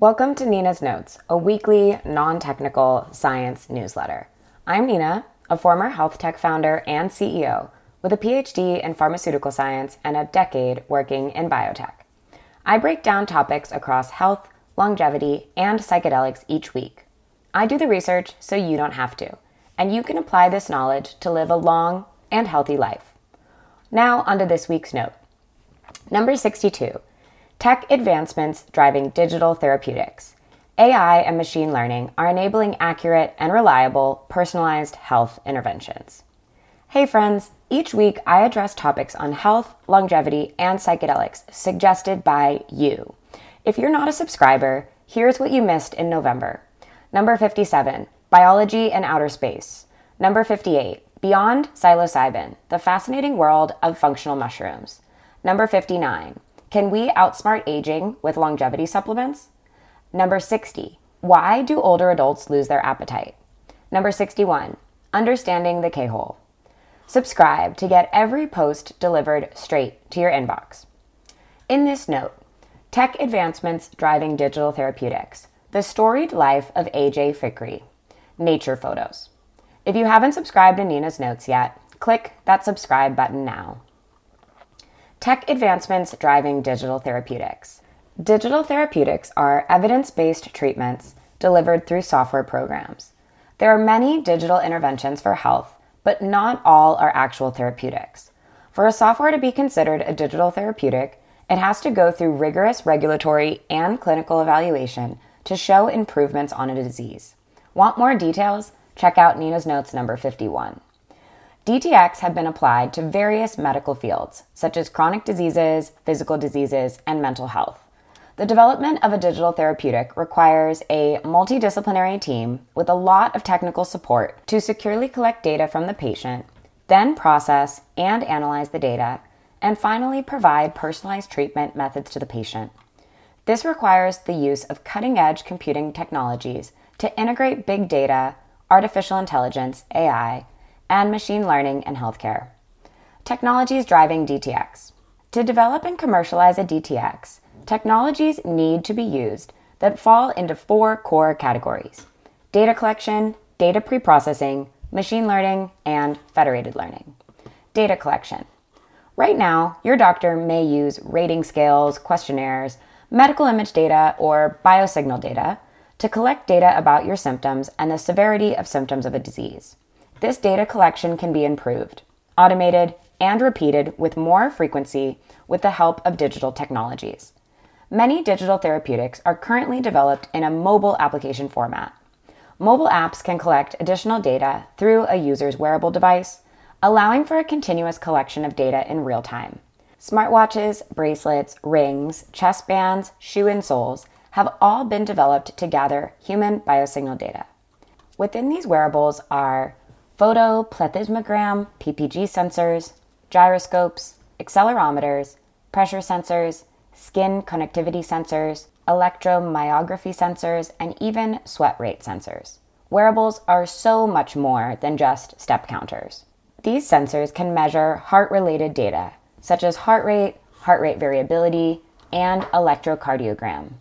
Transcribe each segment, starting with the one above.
Welcome to Nina's Notes, a weekly, non technical science newsletter. I'm Nina, a former health tech founder and CEO with a PhD in pharmaceutical science and a decade working in biotech. I break down topics across health, longevity, and psychedelics each week. I do the research so you don't have to, and you can apply this knowledge to live a long and healthy life. Now, onto this week's note. Number 62 Tech advancements driving digital therapeutics. AI and machine learning are enabling accurate and reliable personalized health interventions. Hey, friends, each week I address topics on health, longevity, and psychedelics suggested by you. If you're not a subscriber, here's what you missed in November. Number 57, Biology and Outer Space. Number 58, Beyond Psilocybin, the fascinating world of functional mushrooms. Number 59, can we outsmart aging with longevity supplements? Number 60. Why do older adults lose their appetite? Number 61. Understanding the K hole. Subscribe to get every post delivered straight to your inbox. In this note, Tech Advancements Driving Digital Therapeutics The Storied Life of AJ Fikry. Nature Photos. If you haven't subscribed to Nina's Notes yet, click that subscribe button now. Tech advancements driving digital therapeutics. Digital therapeutics are evidence based treatments delivered through software programs. There are many digital interventions for health, but not all are actual therapeutics. For a software to be considered a digital therapeutic, it has to go through rigorous regulatory and clinical evaluation to show improvements on a disease. Want more details? Check out Nina's Notes number 51. DTX have been applied to various medical fields, such as chronic diseases, physical diseases, and mental health. The development of a digital therapeutic requires a multidisciplinary team with a lot of technical support to securely collect data from the patient, then process and analyze the data, and finally provide personalized treatment methods to the patient. This requires the use of cutting edge computing technologies to integrate big data, artificial intelligence, AI, and machine learning in healthcare. Technologies driving DTX. To develop and commercialize a DTX, technologies need to be used that fall into four core categories data collection, data preprocessing, machine learning, and federated learning. Data collection. Right now, your doctor may use rating scales, questionnaires, medical image data, or biosignal data to collect data about your symptoms and the severity of symptoms of a disease. This data collection can be improved, automated, and repeated with more frequency with the help of digital technologies. Many digital therapeutics are currently developed in a mobile application format. Mobile apps can collect additional data through a user's wearable device, allowing for a continuous collection of data in real time. Smartwatches, bracelets, rings, chest bands, shoe insoles have all been developed to gather human biosignal data. Within these wearables are photoplethysmogram PPG sensors, gyroscopes, accelerometers, pressure sensors, skin connectivity sensors, electromyography sensors, and even sweat rate sensors. Wearables are so much more than just step counters. These sensors can measure heart related data, such as heart rate, heart rate variability, and electrocardiogram.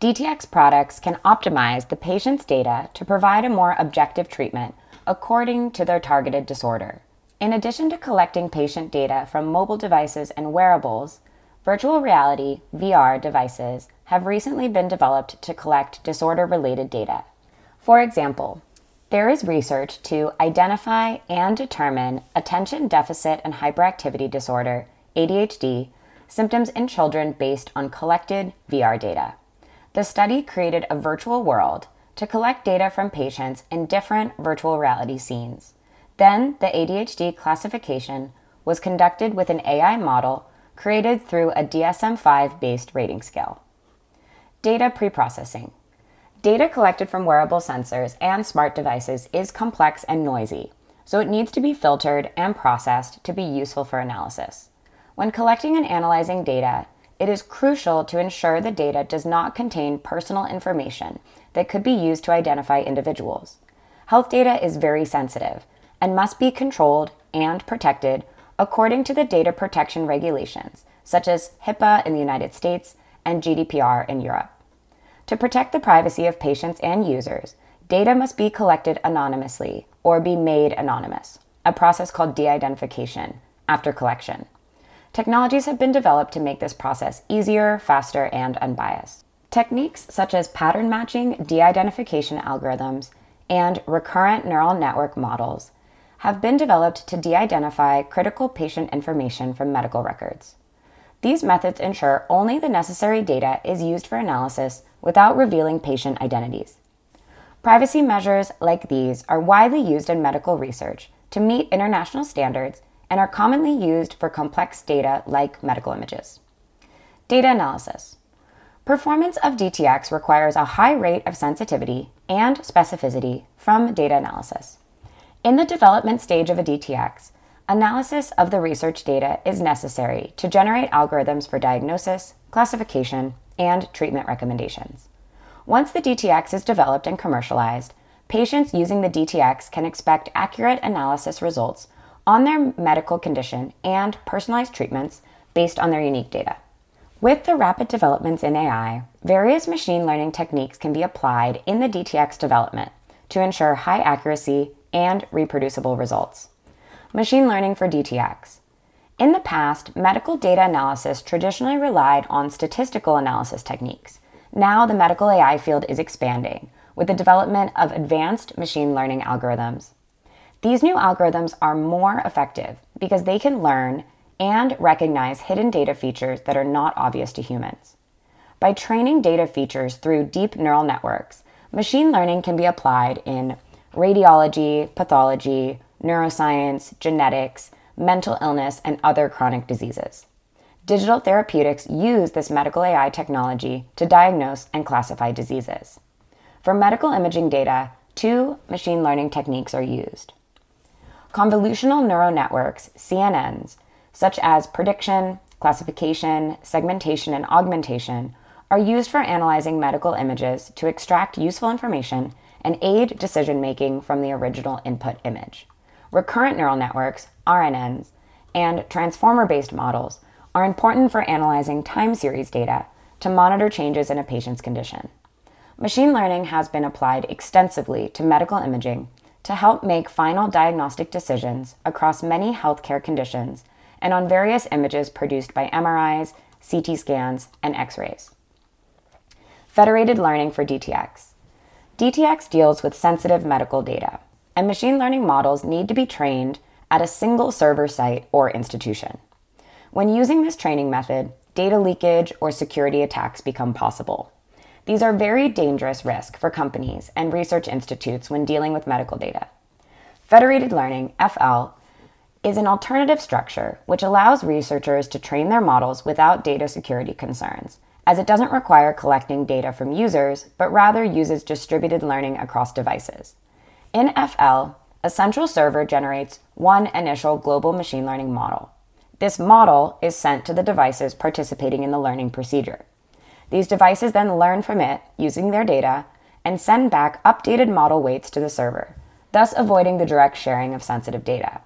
DTX products can optimize the patient's data to provide a more objective treatment according to their targeted disorder. In addition to collecting patient data from mobile devices and wearables, virtual reality VR devices have recently been developed to collect disorder related data. For example, there is research to identify and determine attention deficit and hyperactivity disorder, ADHD, symptoms in children based on collected VR data. The study created a virtual world to collect data from patients in different virtual reality scenes. Then, the ADHD classification was conducted with an AI model created through a DSM 5 based rating scale. Data preprocessing. Data collected from wearable sensors and smart devices is complex and noisy, so it needs to be filtered and processed to be useful for analysis. When collecting and analyzing data, it is crucial to ensure the data does not contain personal information that could be used to identify individuals. Health data is very sensitive and must be controlled and protected according to the data protection regulations, such as HIPAA in the United States and GDPR in Europe. To protect the privacy of patients and users, data must be collected anonymously or be made anonymous, a process called de identification, after collection. Technologies have been developed to make this process easier, faster, and unbiased. Techniques such as pattern matching de identification algorithms and recurrent neural network models have been developed to de identify critical patient information from medical records. These methods ensure only the necessary data is used for analysis without revealing patient identities. Privacy measures like these are widely used in medical research to meet international standards and are commonly used for complex data like medical images. Data analysis. Performance of DTX requires a high rate of sensitivity and specificity from data analysis. In the development stage of a DTX, analysis of the research data is necessary to generate algorithms for diagnosis, classification, and treatment recommendations. Once the DTX is developed and commercialized, patients using the DTX can expect accurate analysis results on their medical condition and personalized treatments based on their unique data. With the rapid developments in AI, various machine learning techniques can be applied in the DTX development to ensure high accuracy and reproducible results. Machine learning for DTX. In the past, medical data analysis traditionally relied on statistical analysis techniques. Now, the medical AI field is expanding with the development of advanced machine learning algorithms. These new algorithms are more effective because they can learn and recognize hidden data features that are not obvious to humans. By training data features through deep neural networks, machine learning can be applied in radiology, pathology, neuroscience, genetics, mental illness, and other chronic diseases. Digital therapeutics use this medical AI technology to diagnose and classify diseases. For medical imaging data, two machine learning techniques are used. Convolutional neural networks, CNNs, such as prediction, classification, segmentation, and augmentation, are used for analyzing medical images to extract useful information and aid decision making from the original input image. Recurrent neural networks, RNNs, and transformer based models are important for analyzing time series data to monitor changes in a patient's condition. Machine learning has been applied extensively to medical imaging to help make final diagnostic decisions across many healthcare conditions and on various images produced by MRIs, CT scans, and X rays. Federated learning for DTX. DTX deals with sensitive medical data, and machine learning models need to be trained at a single server site or institution. When using this training method, data leakage or security attacks become possible. These are very dangerous risks for companies and research institutes when dealing with medical data. Federated learning, FL, is an alternative structure which allows researchers to train their models without data security concerns, as it doesn't require collecting data from users, but rather uses distributed learning across devices. In FL, a central server generates one initial global machine learning model. This model is sent to the devices participating in the learning procedure. These devices then learn from it using their data and send back updated model weights to the server, thus avoiding the direct sharing of sensitive data.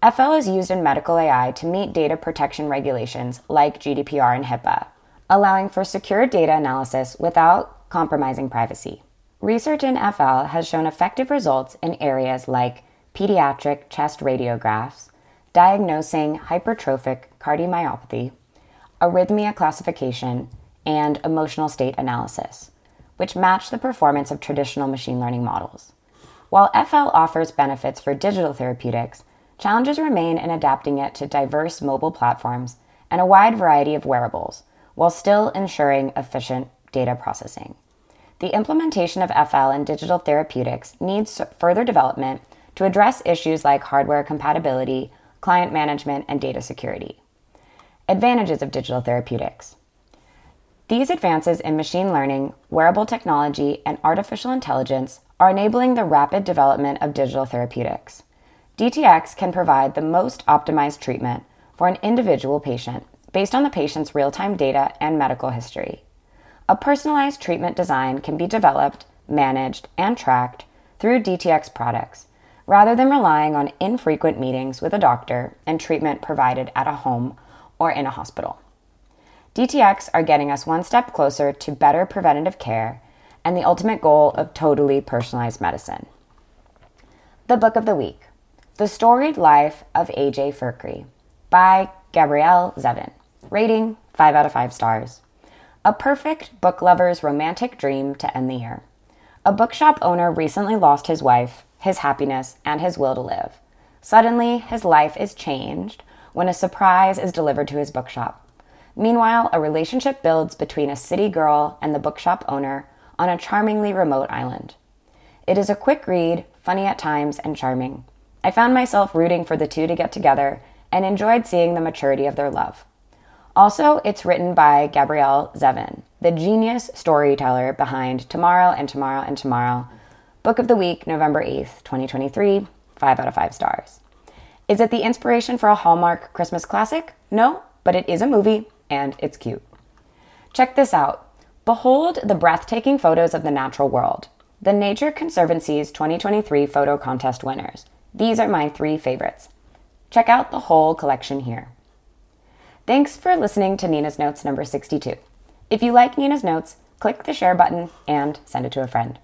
FL is used in medical AI to meet data protection regulations like GDPR and HIPAA, allowing for secure data analysis without compromising privacy. Research in FL has shown effective results in areas like pediatric chest radiographs, diagnosing hypertrophic cardiomyopathy, arrhythmia classification, and emotional state analysis, which match the performance of traditional machine learning models. While FL offers benefits for digital therapeutics, challenges remain in adapting it to diverse mobile platforms and a wide variety of wearables, while still ensuring efficient data processing. The implementation of FL in digital therapeutics needs further development to address issues like hardware compatibility, client management, and data security. Advantages of digital therapeutics. These advances in machine learning, wearable technology, and artificial intelligence are enabling the rapid development of digital therapeutics. DTX can provide the most optimized treatment for an individual patient based on the patient's real time data and medical history. A personalized treatment design can be developed, managed, and tracked through DTX products rather than relying on infrequent meetings with a doctor and treatment provided at a home or in a hospital. DTX are getting us one step closer to better preventative care and the ultimate goal of totally personalized medicine. The Book of the Week The Storied Life of A.J. Fikry by Gabrielle Zevin. Rating 5 out of 5 stars. A perfect book lover's romantic dream to end the year. A bookshop owner recently lost his wife, his happiness, and his will to live. Suddenly, his life is changed when a surprise is delivered to his bookshop. Meanwhile, a relationship builds between a city girl and the bookshop owner on a charmingly remote island. It is a quick read, funny at times, and charming. I found myself rooting for the two to get together and enjoyed seeing the maturity of their love. Also, it's written by Gabrielle Zevin, the genius storyteller behind Tomorrow and Tomorrow and Tomorrow, Book of the Week, November 8th, 2023, 5 out of 5 stars. Is it the inspiration for a Hallmark Christmas classic? No, but it is a movie and it's cute. Check this out. Behold the breathtaking photos of the natural world. The Nature Conservancy's 2023 photo contest winners. These are my three favorites. Check out the whole collection here. Thanks for listening to Nina's Notes number 62. If you like Nina's Notes, click the share button and send it to a friend.